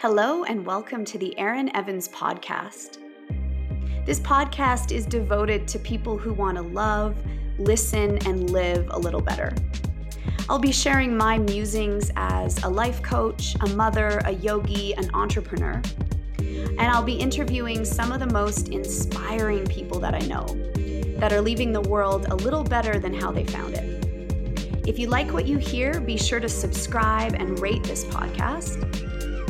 Hello, and welcome to the Erin Evans podcast. This podcast is devoted to people who want to love, listen, and live a little better. I'll be sharing my musings as a life coach, a mother, a yogi, an entrepreneur. And I'll be interviewing some of the most inspiring people that I know that are leaving the world a little better than how they found it. If you like what you hear, be sure to subscribe and rate this podcast.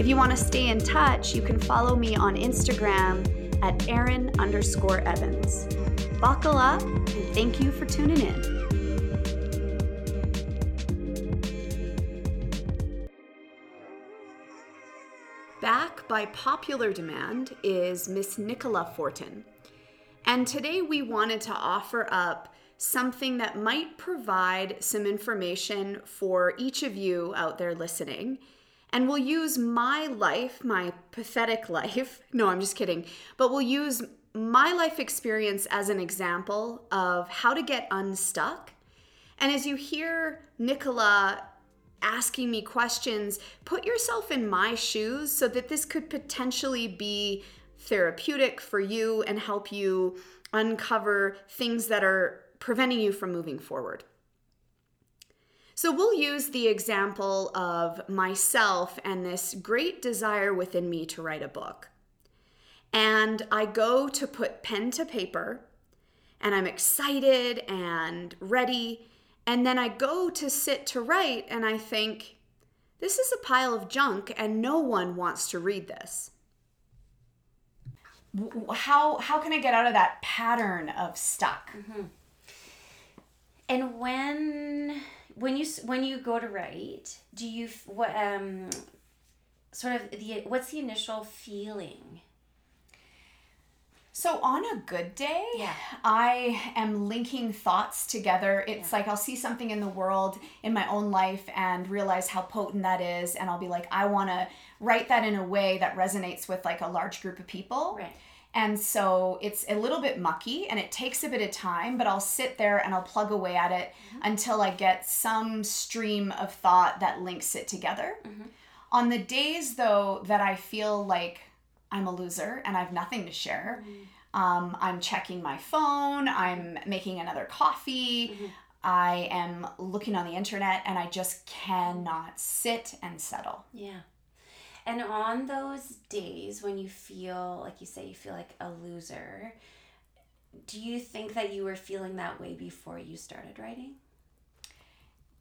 If you want to stay in touch, you can follow me on Instagram at Erin underscore Evans. Buckle up and thank you for tuning in. Back by popular demand is Miss Nicola Fortin. And today we wanted to offer up something that might provide some information for each of you out there listening. And we'll use my life, my pathetic life. No, I'm just kidding. But we'll use my life experience as an example of how to get unstuck. And as you hear Nicola asking me questions, put yourself in my shoes so that this could potentially be therapeutic for you and help you uncover things that are preventing you from moving forward. So, we'll use the example of myself and this great desire within me to write a book. And I go to put pen to paper, and I'm excited and ready. And then I go to sit to write, and I think, this is a pile of junk, and no one wants to read this. How, how can I get out of that pattern of stuck? Mm-hmm. And when when you when you go to write, do you what um sort of the what's the initial feeling? So on a good day, yeah. I am linking thoughts together. It's yeah. like I'll see something in the world in my own life and realize how potent that is and I'll be like I want to write that in a way that resonates with like a large group of people. Right. And so it's a little bit mucky and it takes a bit of time, but I'll sit there and I'll plug away at it mm-hmm. until I get some stream of thought that links it together. Mm-hmm. On the days, though, that I feel like I'm a loser and I have nothing to share, mm-hmm. um, I'm checking my phone, I'm making another coffee. Mm-hmm. I am looking on the internet and I just cannot sit and settle. Yeah. And on those days when you feel, like you say, you feel like a loser, do you think that you were feeling that way before you started writing?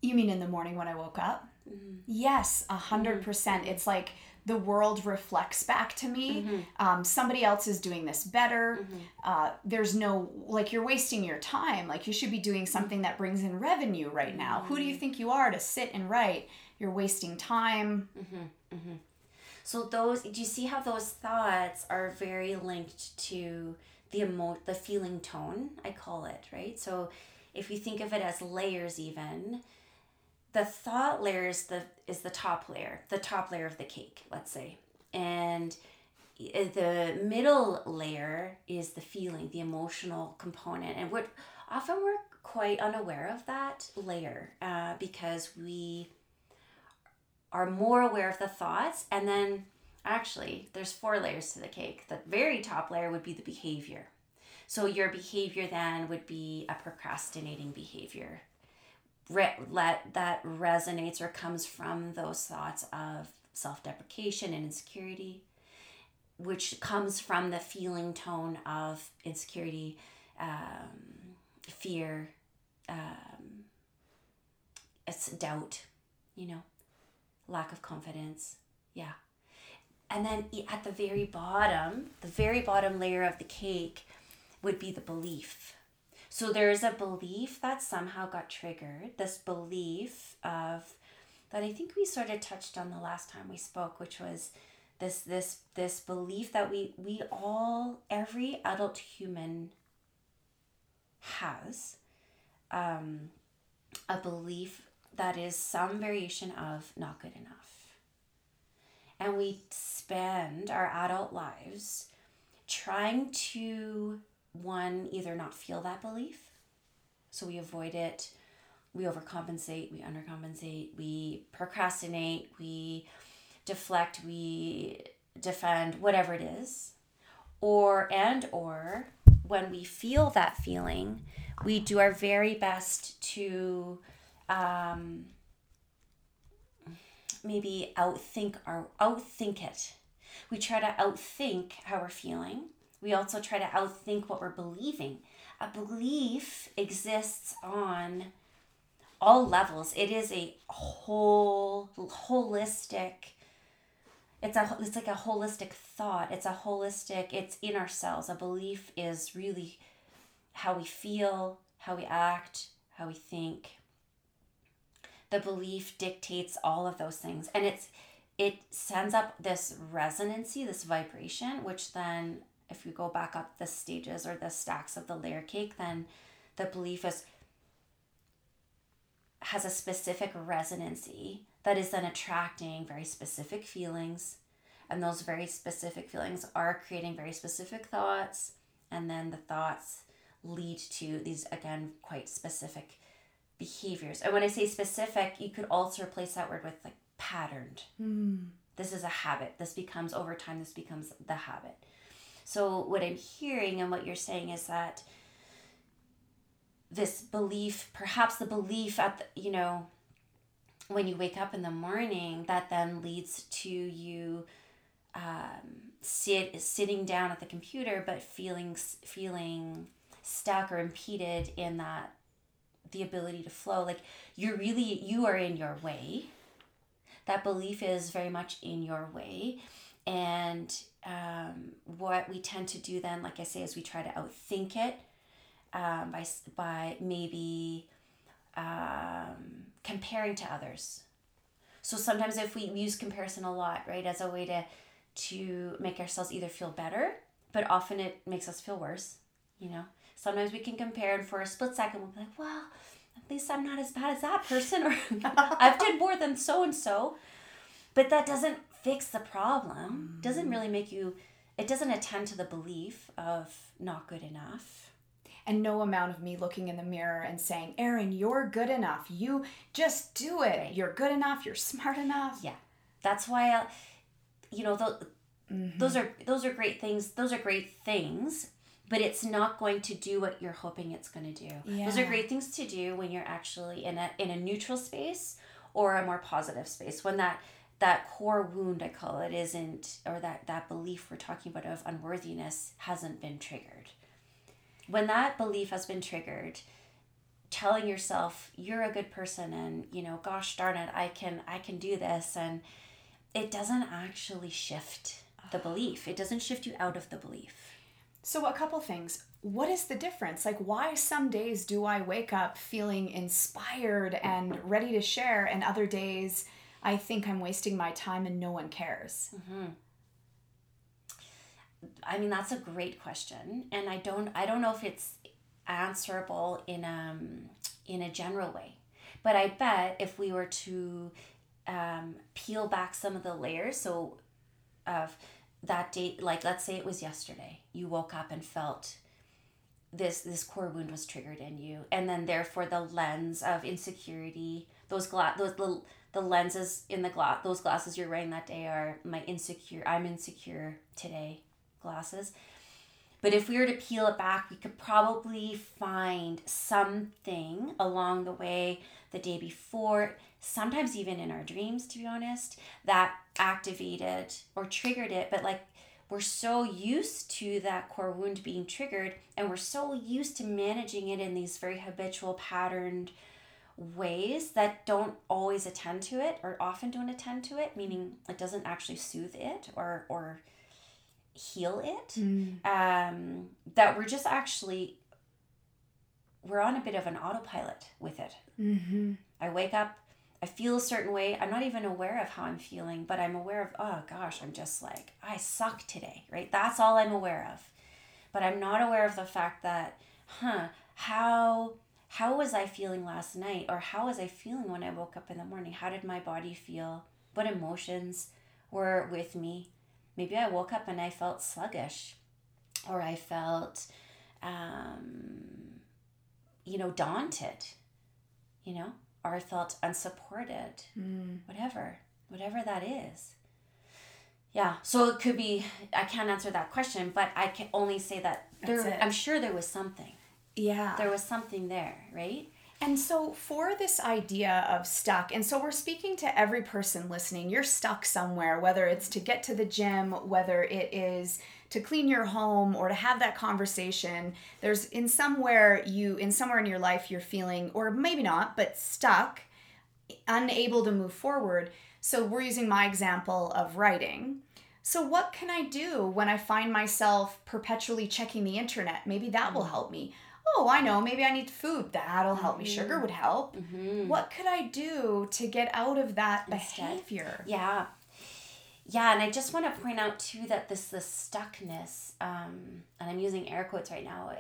You mean in the morning when I woke up? Mm-hmm. Yes, a hundred percent. It's like the world reflects back to me. Mm-hmm. Um, somebody else is doing this better. Mm-hmm. Uh, there's no, like, you're wasting your time. Like, you should be doing something that brings in revenue right now. Who do you mm-hmm. think you are to sit and write? You're wasting time. So those do you see how those thoughts are very linked to the emo the feeling tone, I call it, right? So if you think of it as layers even, the thought layer is the is the top layer, the top layer of the cake, let's say. And the middle layer is the feeling, the emotional component. And what often we're quite unaware of that layer uh, because we are more aware of the thoughts and then actually there's four layers to the cake. The very top layer would be the behavior. So your behavior then would be a procrastinating behavior. Re- let that resonates or comes from those thoughts of self-deprecation and insecurity which comes from the feeling tone of insecurity um, fear um, it's doubt you know lack of confidence. Yeah. And then at the very bottom, the very bottom layer of the cake would be the belief. So there's a belief that somehow got triggered, this belief of that I think we sort of touched on the last time we spoke, which was this this this belief that we we all every adult human has um, a belief that is some variation of not good enough. And we spend our adult lives trying to, one, either not feel that belief, so we avoid it, we overcompensate, we undercompensate, we procrastinate, we deflect, we defend, whatever it is. Or, and, or, when we feel that feeling, we do our very best to um, maybe outthink our outthink it. We try to outthink how we're feeling. We also try to outthink what we're believing. A belief exists on all levels. It is a whole holistic it's a it's like a holistic thought. It's a holistic it's in ourselves. A belief is really how we feel, how we act, how we think. The belief dictates all of those things. And it's it sends up this resonancy, this vibration, which then if we go back up the stages or the stacks of the layer cake, then the belief is has a specific resonancy that is then attracting very specific feelings. And those very specific feelings are creating very specific thoughts. And then the thoughts lead to these again quite specific behaviors. And when i say specific you could also replace that word with like patterned. Mm. this is a habit. This becomes over time this becomes the habit. So what i'm hearing and what you're saying is that this belief perhaps the belief at the, you know when you wake up in the morning that then leads to you um, sit sitting down at the computer but feeling feeling stuck or impeded in that the ability to flow like you're really you are in your way that belief is very much in your way and um, what we tend to do then like i say is we try to outthink it um, by, by maybe um, comparing to others. So sometimes if we use comparison a lot, right, as a way to to make ourselves either feel better, but often it makes us feel worse, you know. Sometimes we can compare and for a split second we'll be like, well, at least I'm not as bad as that person or I've did more than so and so. But that doesn't fix the problem. Mm. Doesn't really make you it doesn't attend to the belief of not good enough and no amount of me looking in the mirror and saying, Erin, you're good enough. You just do it. Right. You're good enough. You're smart enough. Yeah. That's why, I, you know, the, mm-hmm. those are those are great things. Those are great things, but it's not going to do what you're hoping it's going to do. Yeah. Those are great things to do when you're actually in a in a neutral space or a more positive space. When that that core wound I call it isn't or that that belief we're talking about of unworthiness hasn't been triggered when that belief has been triggered telling yourself you're a good person and you know gosh darn it i can i can do this and it doesn't actually shift the ah. belief it doesn't shift you out of the belief so a couple things. What is the difference? Like why some days do i wake up feeling inspired and ready to share and other days i think i'm wasting my time and no one cares? Mm-hmm. I mean that's a great question, and I don't I don't know if it's answerable in um in a general way, but I bet if we were to um, peel back some of the layers, so of that date, like let's say it was yesterday, you woke up and felt this this core wound was triggered in you, and then therefore the lens of insecurity, those glass those little the lenses in the glass those glasses you're wearing that day are my insecure i'm insecure today glasses. But if we were to peel it back, we could probably find something along the way the day before, sometimes even in our dreams, to be honest, that activated or triggered it. But like we're so used to that core wound being triggered and we're so used to managing it in these very habitual patterned ways that don't always attend to it or often don't attend to it meaning it doesn't actually soothe it or or heal it mm. um, that we're just actually we're on a bit of an autopilot with it mm-hmm. i wake up i feel a certain way. I'm not even aware of how i'm feeling but i'm aware of oh gosh i'm just like i suck today right? That's all i'm aware of. But i'm not aware of the fact that huh how how was i feeling last night? Or how was i feeling when i woke up in the morning? How did my body feel? What emotions were with me? Maybe I woke up and I felt sluggish or I felt, um, you know, daunted, you know, or I felt unsupported, mm. whatever, whatever that is. Yeah. So it could be I can't answer that question, but I can only say that That's there it. I'm sure there was something. Yeah. There was something there, right? And so, for this idea of stuck, and so we're speaking to every person listening, you're stuck somewhere, whether it's to get to the gym, whether it is to clean your home or to have that conversation. There's in somewhere you, in somewhere in your life, you're feeling, or maybe not, but stuck, unable to move forward. So, we're using my example of writing. So, what can I do when I find myself perpetually checking the internet? Maybe that will mm-hmm. help me. Oh, I know, maybe I need food. That'll help me. Sugar mm-hmm. would help. Mm-hmm. What could I do to get out of that Instead. behavior? Yeah. Yeah, and I just want to point out too that this the stuckness, um, and I'm using air quotes right now,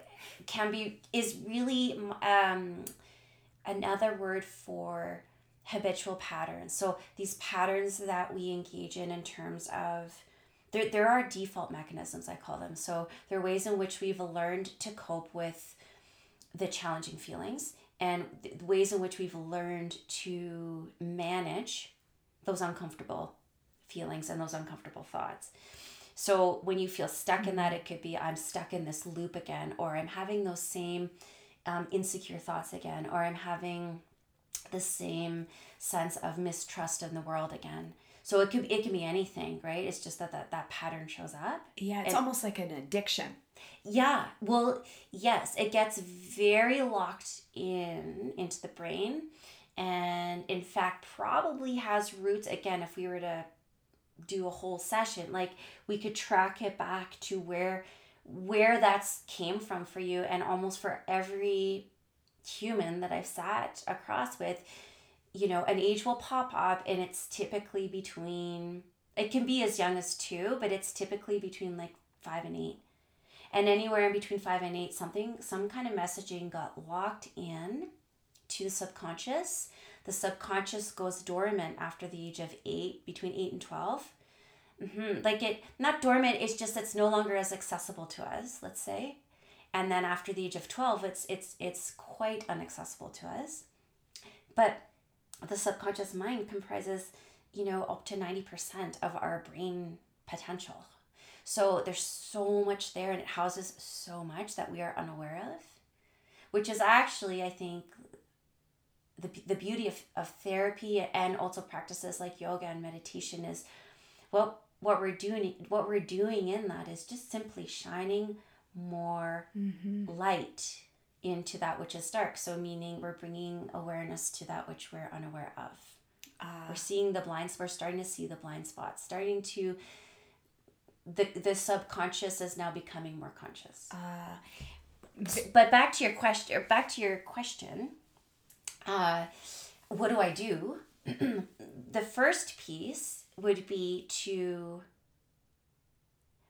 can be is really um, another word for habitual patterns. So these patterns that we engage in in terms of there, there are default mechanisms I call them. So there are ways in which we've learned to cope with the challenging feelings and ways in which we've learned to manage those uncomfortable feelings and those uncomfortable thoughts. So when you feel stuck in that, it could be I'm stuck in this loop again, or I'm having those same um, insecure thoughts again, or I'm having the same sense of mistrust in the world again. So it could it can be anything, right? It's just that that, that pattern shows up. Yeah, it's almost like an addiction. Yeah, well, yes, it gets very locked in into the brain and in fact probably has roots again if we were to do a whole session like we could track it back to where where that's came from for you and almost for every human that I've sat across with you know an age will pop up and it's typically between it can be as young as 2 but it's typically between like 5 and 8 and anywhere in between five and eight something some kind of messaging got locked in to the subconscious the subconscious goes dormant after the age of eight between eight and 12 hmm like it not dormant it's just it's no longer as accessible to us let's say. And then after the age of 12 it's it's it's quite inaccessible to us. But the subconscious mind comprises you know up to 90% of our brain potential. So there's so much there and it houses so much that we are unaware of, which is actually, I think, the, the beauty of, of therapy and also practices like yoga and meditation is what what we're doing what we're doing in that is just simply shining more mm-hmm. light into that which is dark so meaning we're bringing awareness to that which we're unaware of ah. we're seeing the blinds we're starting to see the blind spots starting to the the subconscious is now becoming more conscious. Ah. but back to your question, back to your question. Uh, what do I do? the first piece would be to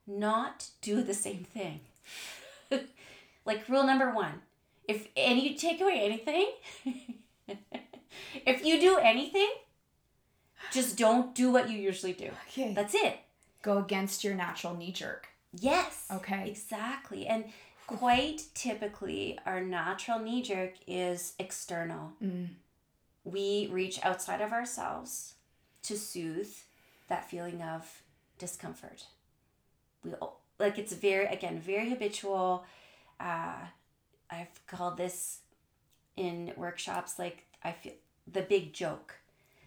not do the same thing. like rule number one, if and you take away anything, if you do anything, just don't do what you usually do. Okay. That's it. Go against your natural knee jerk. Yes. Okay. Exactly. And quite typically, our natural knee jerk is external. Mm. We reach outside of ourselves to soothe that feeling of discomfort. We like it's very again very habitual. Uh, I've called this in workshops like I feel the big joke.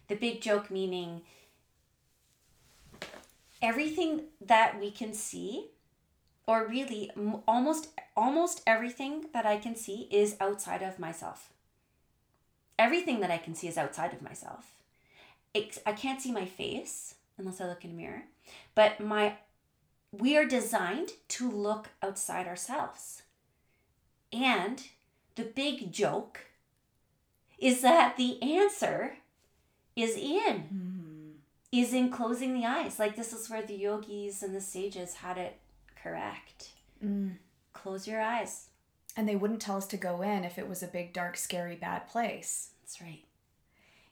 The big joke meaning everything that we can see or really almost almost everything that I can see is outside of myself. Everything that I can see is outside of myself. It, I can't see my face unless I look in a mirror, but my we are designed to look outside ourselves. And the big joke is that the answer is in mm-hmm. is in closing the eyes. Like this is where the yogis and the sages had it correct. Mm. Close your eyes. And they wouldn't tell us to go in if it was a big, dark, scary, bad place. That's right.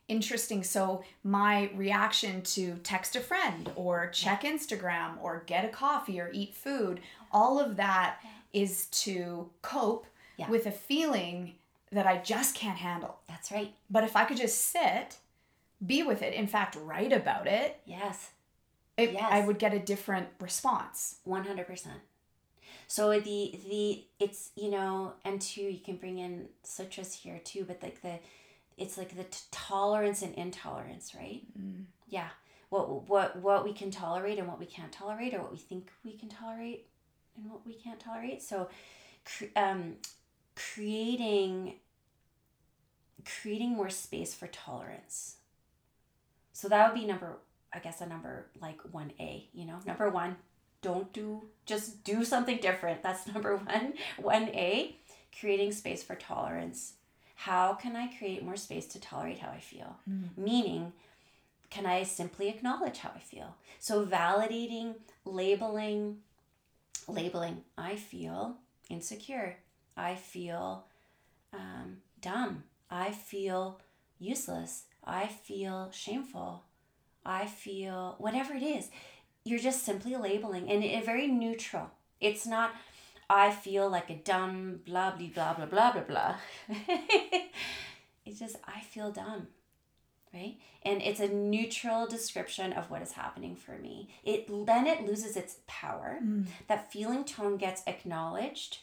Interesting. So, my reaction to text a friend or check Instagram or get a coffee or eat food, all of that is to cope Yeah. with a feeling that I just can't handle. That's right. But if I could just sit, be with it, in fact, write about it, Yes. It, Yes. I would get a different response. One hundred percent. So the the it's you know and two you can bring in sutras here too, but like the it's like the t- tolerance and intolerance, right? Yeah. What what what we can tolerate and what we can't tolerate, or what we think we can tolerate and what we can't tolerate. So, cre- um, creating creating more space for tolerance. So that would be number, I guess, a number like one A. You know, number one, don't do just do something different. That's number one. One A, creating space for tolerance. How can I create more space to tolerate how I feel? Meaning, can I simply acknowledge how I feel? So validating, labeling, labeling. I feel insecure. I feel um, dumb. I feel useless. I feel shameful. I feel whatever it is. You're just simply labeling and it very neutral. It's not I feel like a dumb blah blah blah blah blah blah blah. it's just I feel dumb. Right? And it's a neutral description of what is happening for me. It then it loses its power. Mm. That feeling tone gets acknowledged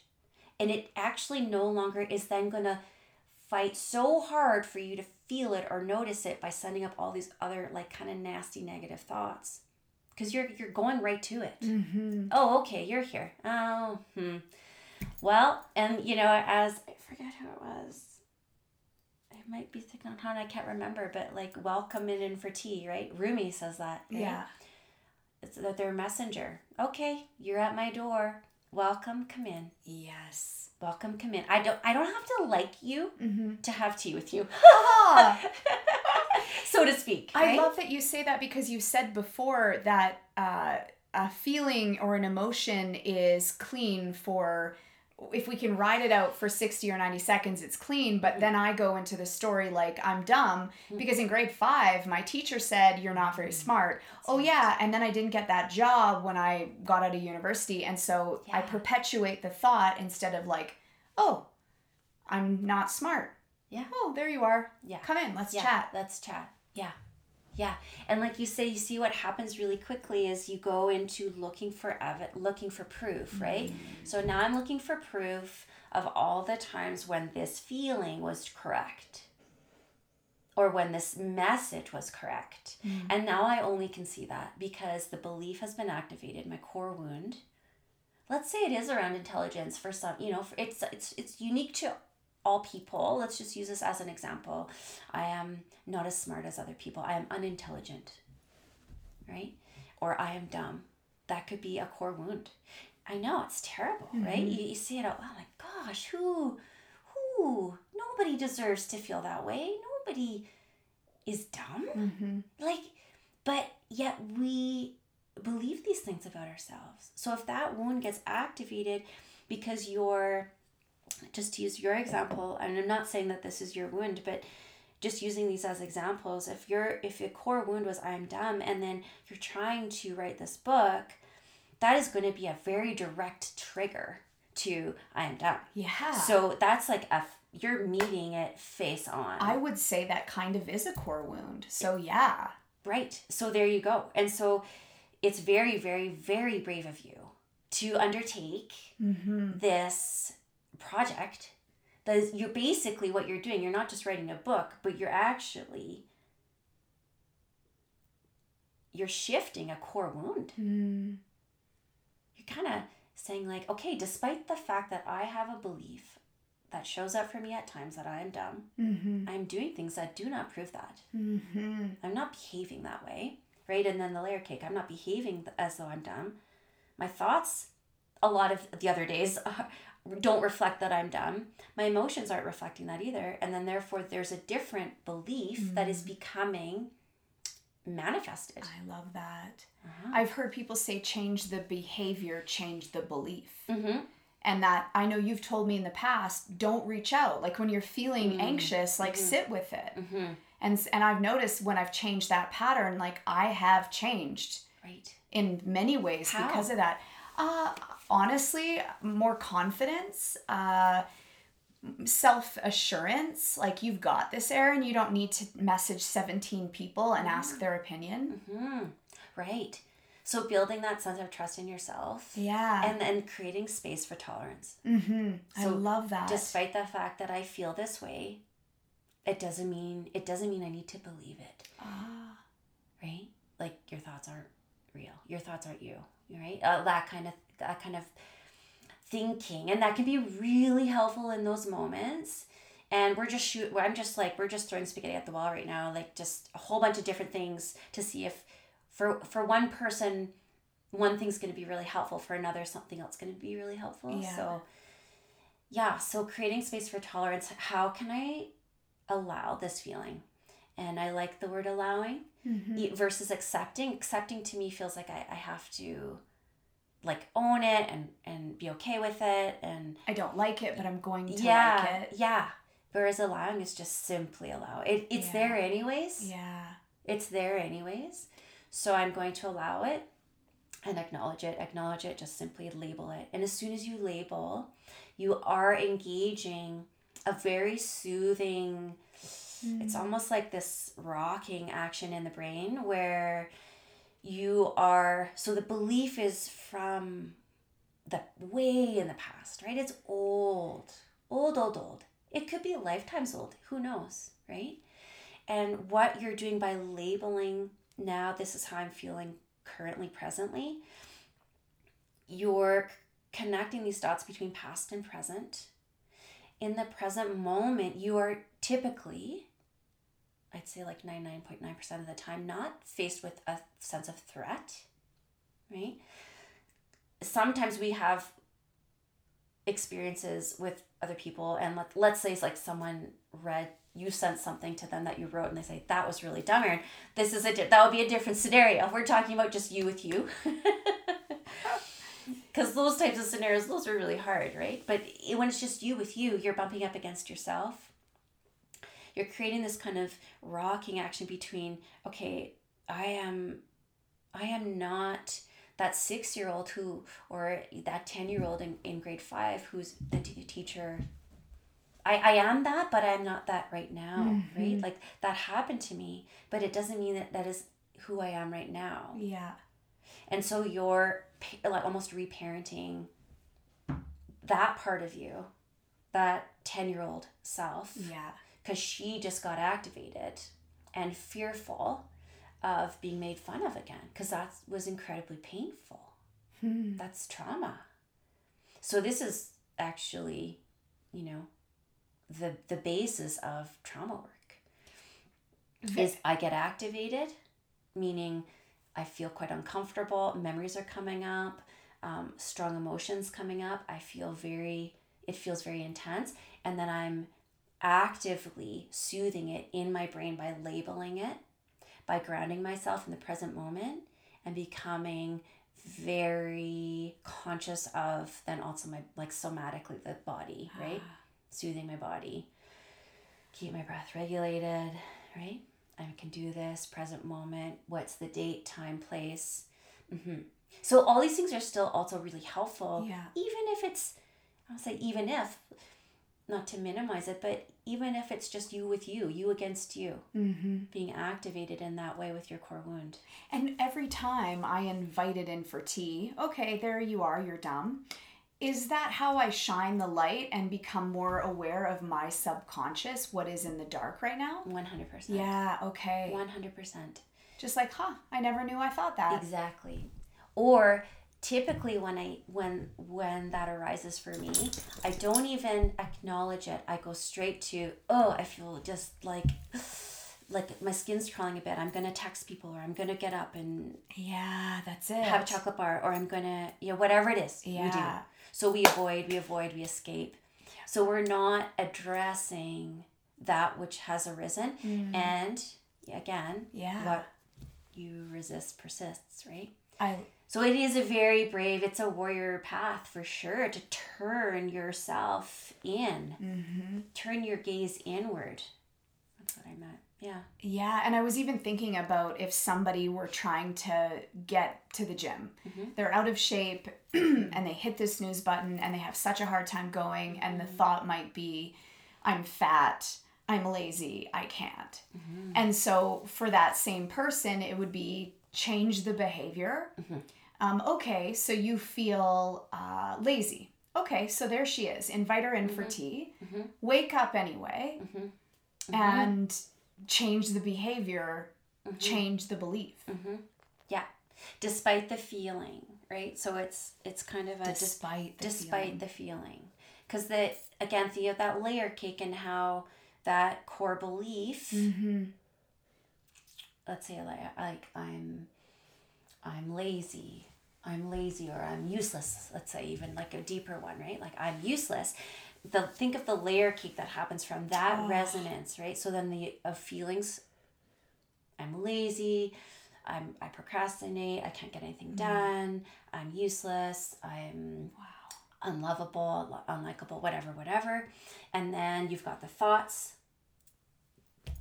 and it actually no longer is then going to fight so hard for you to feel it or notice it by sending up all these other like kind of nasty negative thoughts. Because you're you're going right to it. Mm-hmm. oh okay you're here. Oh hmm. Well and you know as i forget who it was. I might be thinking on how i can't remember but like welcome in for tea right? Rumi says that right? Yeah. it's that they're messenger. Okay you're at my door welcome come in. Yes. welcome come in. I don't i don't have to like you Mm-hmm. to have tea with you. Ah, so to speak I love that you say that because you said before that uh, a feeling or an emotion is clean for if we can ride it out for 60 or 90 seconds it's clean but then i go into the story like i'm dumb because in grade 5 my teacher said you're not very smart oh yeah and then i didn't get that job when i got out of university and so i perpetuate the thought instead of like oh i'm not smart Yeah. oh there you are Yeah. come in let's yeah, chat Let's chat. Yeah. Yeah. And like you say, you see what happens really quickly is you go into looking for ev- looking for proof, right? Mm-hmm. So now I'm looking for proof of all the times when this feeling was correct or when this message was correct. Mm-hmm. And now I only can see that because the belief has been activated, my core wound. Let's say it is around intelligence for some, you know, for- it's it's it's unique to all people. Let's just use this as an example. I am not as smart as other people. I am unintelligent. Right? Or I am dumb. That could be a core wound. I know it's terrible, right? You, you see it out, oh my gosh, who who nobody deserves to feel that way. Nobody is dumb. mm-hmm. Like, but yet we believe these things about ourselves. So if that wound gets activated because you're, just to use your example, and I'm not saying that this is your wound, but just using these as examples, if your if your core wound was I'm dumb, and then you're trying to write this book, that is going to be a very direct trigger to I am dumb. yeah So that's like a you're meeting it face on. I would say that kind of is a core wound. So yeah. Right. So there you go. And so it's very, very, very brave of you to undertake Mm-hmm. this project. That is, you're basically what you're doing. You're not just writing a book, but you're actually you're shifting a core wound. Mm. You're kind of saying like, okay, despite the fact that I have a belief that shows up for me at times that I am dumb, Mm-hmm. I'm doing things that do not prove that. Mm-hmm. I'm not behaving that way, right? And then the layer cake, I'm not behaving as though I'm dumb. My thoughts, a lot of the other days, don't reflect that I'm dumb. My emotions aren't reflecting that either. And then therefore, there's a different belief that is becoming manifested. I love that. Uh-huh. I've heard people say change the behavior, change the belief. Mm-hmm. And that I know you've told me in the past, don't reach out. Like when you're feeling Mm. anxious, like sit with it. Mm-hmm. And and I've noticed when I've changed that pattern, like I have changed Right. in many ways How? because of that. Uh, honestly, more confidence, uh, self assurance. Like you've got this, Erin. You don't need to message seventeen people and ask their opinion. Mm-hmm. Right. So building that sense of trust in yourself. Yeah. And then creating space for tolerance. mm-hmm. I love that. Despite the fact that I feel this way, it doesn't mean it doesn't mean I need to believe it, ah. right? Like your thoughts aren't real. Your thoughts aren't you, right? Uh, that kind of that kind of thinking, and that can be really helpful in those moments. And we're just shoot. I'm just like we're just throwing spaghetti at the wall right now, like just a whole bunch of different things to see if, for for one person, one thing's going to be really helpful. For another, something else going to be really helpful. Yeah. So, yeah. So creating space for tolerance. How can I allow this feeling? And I like the word allowing Mhm. e- versus accepting. Accepting to me feels like I, I have to like own it and and be okay with it and I don't like it, but I'm going to yeah like it. yeah whereas allowing is just simply allow it it's Yeah. there anyways Yeah. it's there anyways so i'm going to allow it and acknowledge it acknowledge it just simply label it and as soon as you label you are engaging a very soothing it's Mm. almost like this rocking action in the brain where you are so the belief is from the way in the past right? It's old old old old. It could be lifetimes old. Who knows right? And what you're doing by labeling now this is how i'm feeling currently presently you're connecting these dots between past and present. In the present moment you are typically I'd say like 99.9% of the time, not faced with a sense of threat, right? Sometimes we have experiences with other people, and let, let's say it's like someone read, you sent something to them that you wrote, and they say, that was really dumb, Erin. This is a, di- that would be a different scenario. We're talking about just you with you. Because those types of scenarios, those are really hard, right? But when it's just you with you, you're bumping up against yourself you're creating this kind of rocking action between okay i am i am not that six year old who or that 10 year old in, in grade five who's the t- teacher. I, I am that but i'm not that right now right? Mm-hmm. Like that happened to me but it doesn't mean that that is who i am right now. Yeah. and so you're like almost reparenting that part of you that 10 year old self. Yeah. Because she just got activated and fearful of being made fun of again because that was incredibly painful. Hmm. That's trauma. So this is actually, you know, the the basis of trauma work. Is I get activated, meaning I feel quite uncomfortable. Memories are coming up, um, strong emotions coming up. I feel very. It feels very intense, and then I'm actively soothing it in my brain by labeling it, by grounding myself in the present moment, and becoming very conscious of then also my like somatically the body, right? Soothing my body, keep my breath regulated, right? I can do this, present moment, what's the date, time, place. hmm So all these things are still also really helpful, Yeah. even if it's, I'll say even if, not to minimize it, but even if it's just you with you, you against you, Mm-hmm. being activated in that way with your core wound. And every time I invited in for tea, okay, there you are, you're dumb. Is that how I shine the light and become more aware of my subconscious, what is in the dark right now? 100%. Yeah, okay. 100%. Just like, huh, I never knew I thought that. Exactly. Or typically when I when when that arises for me, I don't even acknowledge it. I go straight to, oh, I feel just like like my skin's crawling a bit. I'm gonna text people or I'm gonna get up and Yeah, that's it. have a chocolate bar or I'm gonna you know, whatever it is we do. Yeah. So we avoid, we avoid, we escape. So we're not addressing that which has arisen. Mm. And again, Yeah. what you resist persists, right? I So it is a very brave, it's a warrior path for sure to turn yourself in, mm-hmm. turn your gaze inward. That's what I meant. Yeah. Yeah, and I was even thinking about if somebody were trying to get to the gym. Mhm. They're out of shape and they hit the snooze button and they have such a hard time going, and the thought might be, I'm fat, I'm lazy, I can't. And so for that same person, it would be change the behavior. Mhm. Um, okay, so you feel uh, lazy. Okay, so there she is. Invite her in for tea. Mhm. Wake up anyway Mhm. and change the behavior, Mhm. change the belief. Mm-hmm. Yeah, despite the feeling, right? So it's it's kind of a dis- Despite the despite feeling. the feeling, because the again of that layer cake and how that core belief. Let's say like like I'm I'm lazy. I'm lazy or I'm useless. Let's say even like a deeper one, right? Like I'm useless. The think of the layer cake that happens from that Oh. resonance, right? So then the of feelings. I'm lazy. I'm I procrastinate. I can't get anything mm-hmm. done. I'm useless. I'm Wow. unlovable, unlikable, whatever, whatever. And then you've got the thoughts,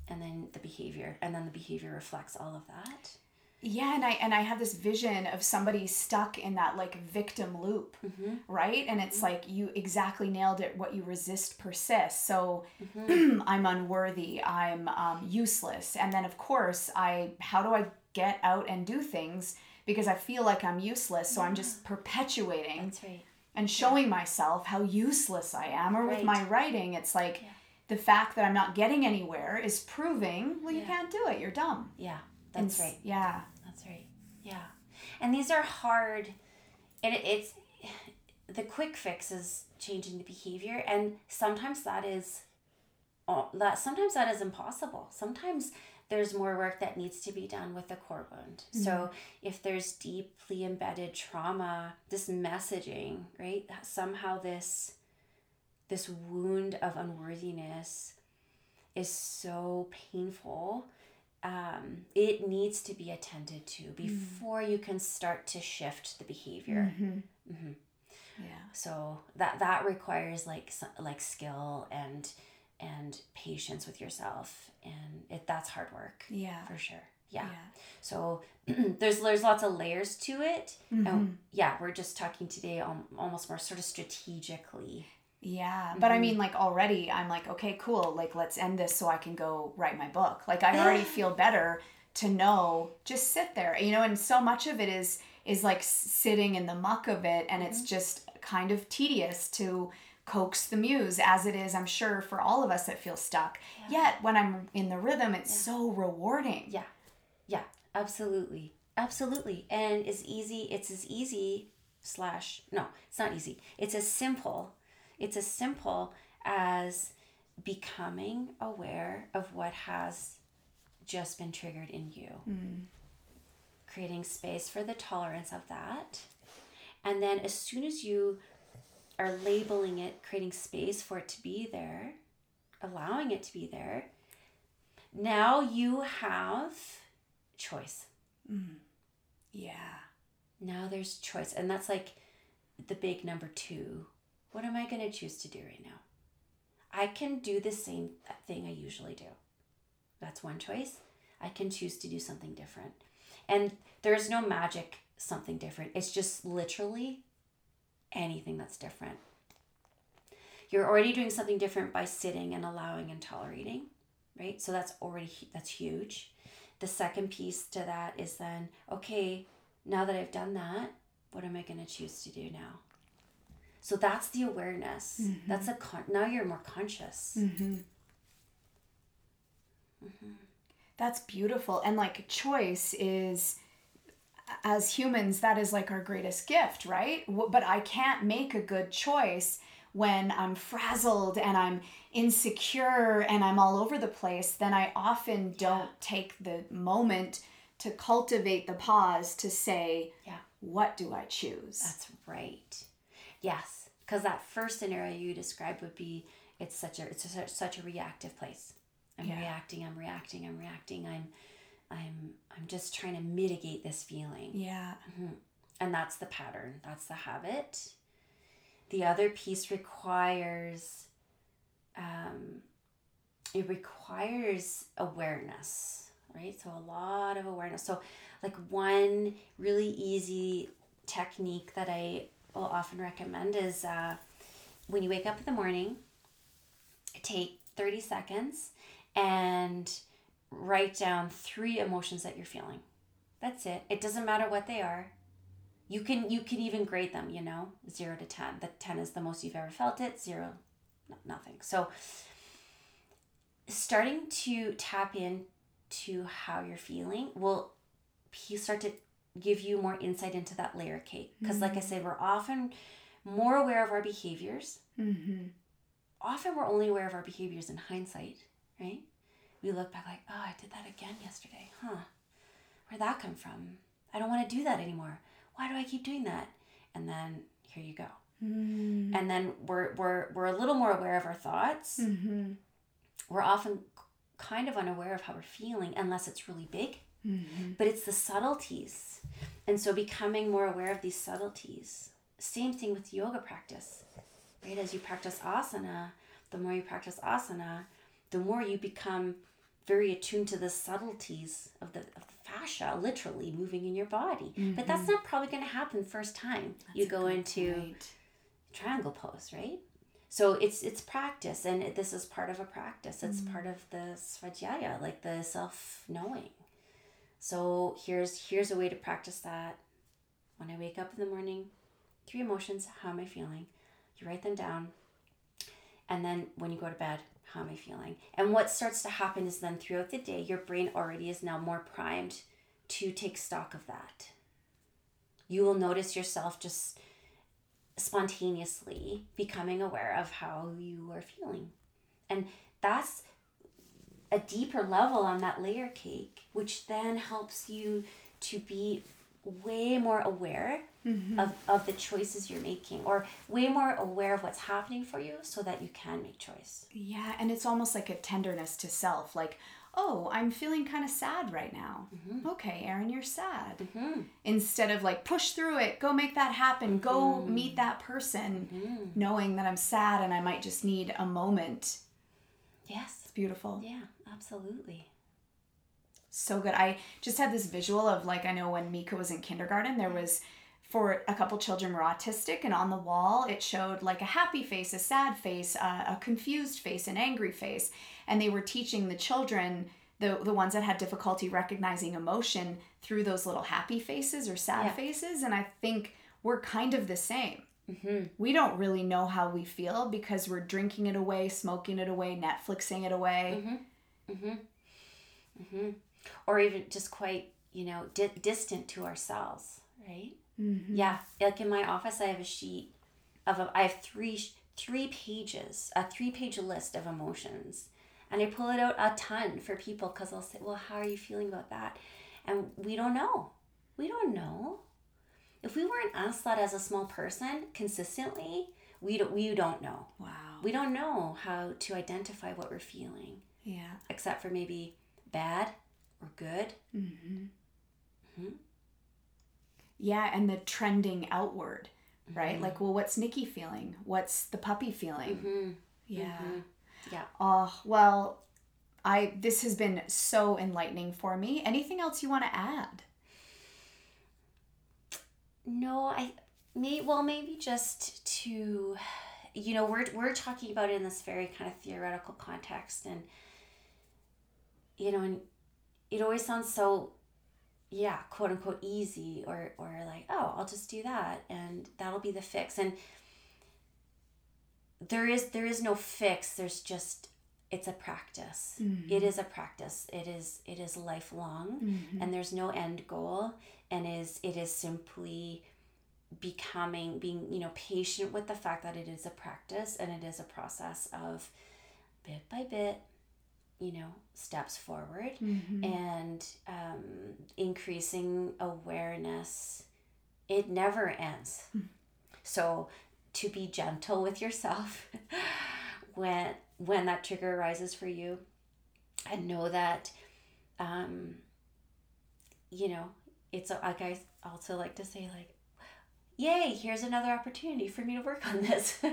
and then the behavior, and then the behavior reflects all of that. Yeah, and I and I have this vision of somebody stuck in that like victim loop, Mm-hmm. right? And it's like you exactly nailed it. What you resist persists. So Mm-hmm. I'm unworthy. I'm um, useless. And then of course I how do I get out and do things because I feel like I'm useless. So I'm just perpetuating right. and showing myself how useless I am. Or with my writing, it's like Yeah. the fact that I'm not getting anywhere is proving well you Yeah. can't do it. You're dumb. Yeah, that's right. Yeah. That's right. Yeah, and these are hard, it, it's the quick fix is changing the behavior, and sometimes that is, oh, that sometimes that is impossible. Sometimes there's more work that needs to be done with the core wound. Mm-hmm. So if there's deeply embedded trauma, this messaging, right? Somehow this this wound of unworthiness is so painful um, it needs to be attended to before you can start to shift the behavior. Mhm. hmm Yeah. So that that requires like like skill and and patience with yourself, and it that's hard work Yeah. for sure. Yeah. Yeah. So there's there's lots of layers to it. And yeah, we're just talking today almost more sort of strategically. Yeah, but I Mhm. mean, like already, I'm like, okay, cool. Like, let's end this so I can go write my book. Like, I already feel better to know. Just sit there, you know. And so much of it is is like sitting in the muck of it, and it's just kind of tedious to coax the muse, as it is. I'm sure for all of us that feel stuck. Yet when I'm in the rhythm, it's so rewarding. Yeah. Yeah, absolutely. Absolutely. And it's easy, it's as easy slash no, it's not easy. It's as simple. It's as simple as becoming aware of what has just been triggered in you. Mm. Creating space for the tolerance of that. And then as soon as you are labeling it, creating space for it to be there, allowing it to be there, now you have choice. Mm. Yeah. Now there's choice. And that's like the big number two. What am I going to choose to do right now? I can do the same thing I usually do. That's one choice. I can choose to do something different. And there's no magic something different. It's just literally anything that's different. You're already doing something different by sitting and allowing and tolerating, right? So that's already that's huge. The second piece to that is then, okay, now that I've done that, what am I going to choose to do now? So that's the awareness. That's a con- now you're more conscious. Mm-hmm. That's beautiful. And like choice is, as humans, that is like our greatest gift, right? But I can't make a good choice when I'm frazzled and I'm insecure and I'm all over the place. Then I often don't take the moment to cultivate the pause to say, Yeah. what do I choose? That's right. Yes, because that first scenario you described would be it's such a it's a, such a reactive place. I'm Yeah. reacting. I'm reacting. I'm reacting. I'm I'm I'm just trying to mitigate this feeling. yeah. And that's the pattern. That's the habit. The other piece requires um, it requires awareness, right? So a lot of awareness. So like one really easy technique that I will often recommend is uh, when you wake up in the morning, take 30 seconds and write down three emotions that you're feeling. That's it. It doesn't matter what they are. You can you can even grade them, you know, 0 to 10. The 10 is the most you've ever felt it, 0 no, nothing. So starting to tap in to how you're feeling will you start to give you more insight into that layer cake because like I said, we're often more aware of our behaviors. Mm-hmm. Often we're only aware of our behaviors in hindsight, right? We look back like, "Oh, I did that again yesterday. Huh. Where'd that come from? I don't want to do that anymore." why do I keep doing that? And then here you go. Mm-hmm. And then we're, we're, we're a little more aware of our thoughts. Mm-hmm. We're often kind of unaware of how we're feeling unless it's really big. Mm-hmm. But it's the subtleties. And so becoming more aware of these subtleties. Same thing with yoga practice. Right? As you practice asana, the more you practice asana, the more you become very attuned to the subtleties of the, of the fascia literally moving in your body. But that's not probably going to happen first time you Mm-hmm. That's a go into point. triangle pose, right? So it's it's practice, and it- this is part of a practice. It's Mm-hmm. part of the svadhyaya, like the self knowing. So here's here's a way to practice that. When I wake up in the morning, three emotions. How am I feeling? You write them down, and then when you go to bed, how am I feeling? And what starts to happen is then throughout the day, your brain already is now more primed to take stock of that. You will notice yourself just spontaneously becoming aware of how you are feeling. And that's a deeper level on that layer cake, which then helps you to be way more aware mm-hmm. of, of the choices you're making or way more aware of what's happening for you so that you can make choice. Yeah, and it's almost like a tenderness to self. Like, oh, I'm feeling kind of sad right now. Mm-hmm. Okay, Erin, you're sad. Hmm. Instead of like, push through it, go make that happen, go mm-hmm. meet that person, knowing that I'm sad and I might just need a moment. Yes. It's beautiful. Yeah, absolutely. so good. I just had this visual of like I know when Mika was in kindergarten, there was for a couple children were autistic, and on the wall it showed like a happy face, a sad face, a, a confused face, an angry face, and they were teaching the children. The, the ones that had difficulty recognizing emotion through those little happy faces or sad Yeah. faces and i think we're kind of the same Mm-hmm. we don't really know how we feel because we're drinking it away smoking it away netflixing it away Mm-hmm. Mm-hmm. Or even just quite, you know, di- distant to ourselves, right? Mhm. Yeah, like in my office, I have a sheet of a, I have three three pages, a three page list of emotions, and I pull it out a ton for people because I'll say, "Well, how are you feeling about that?" And we don't know. We don't know. If we weren't asked that as a small person consistently, we don't we don't know. wow We don't know how to identify what we're feeling, yeah except for maybe bad or good. Mm-hmm. Mhm. Yeah, and the trending outward, right? Mhm. Like, well, what's Nikki feeling? What's the puppy feeling? Mm-hmm. Yeah. Mhm. Yeah. Oh, well, I this has been so enlightening for me. Anything else you want to add? No, I may well maybe just to you know, we're we're talking about it in this very kind of theoretical context and you know, and it always sounds so yeah, quote unquote easy or or like, oh, I'll just do that and that'll be the fix. And there is there is no fix. There's just it's a practice. It is a practice. It is it is lifelong Mhm. and there's no end goal and is it is simply becoming being you know patient with the fact that it is a practice and it is a process of bit by bit you know steps forward Mhm. and um, increasing awareness it never ends. So to be gentle with yourself when when that trigger arises for you and know that um, you know it's like i also like to say like yay here's another opportunity for me to work on this.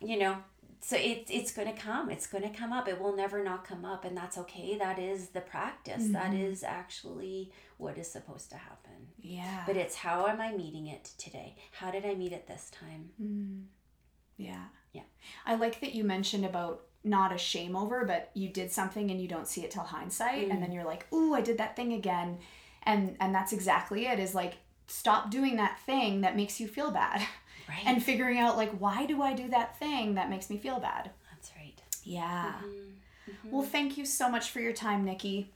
You know so it's it's going to come it's going to come up it will never not come up and that's okay that is the practice that Mhm. is actually what is supposed to happen Yeah. but it's how am i meeting it today how did i meet it this time Mm. Yeah. Yeah. I like that you mentioned about not a shame over, but you did something and you don't see it till hindsight, and then you're like, "Ooh, I did that thing again," and and that's exactly it. Is like stop doing that thing that makes you feel bad, Right. and figuring out like why do I do that thing that makes me feel bad. That's right. Yeah. Mm-hmm. Well, thank you so much for your time, Nikki.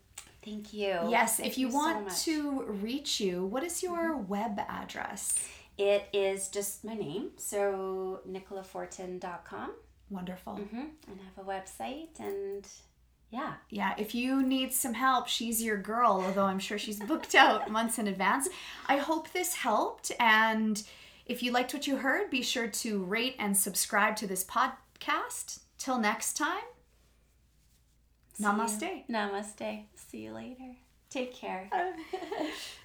Thank you. Yes, Thank if you, so want much. to reach you, what is your web address? It is just my name, so nicolafortin.com. Wonderful. Mm-hmm. And I have a website, and yeah. Yeah, if you need some help, she's your girl, although I'm sure she's booked out months in advance. I hope this helped. And if you liked what you heard, be sure to rate and subscribe to this podcast. Till next time, See you. namaste. Namaste. See you later. Take care.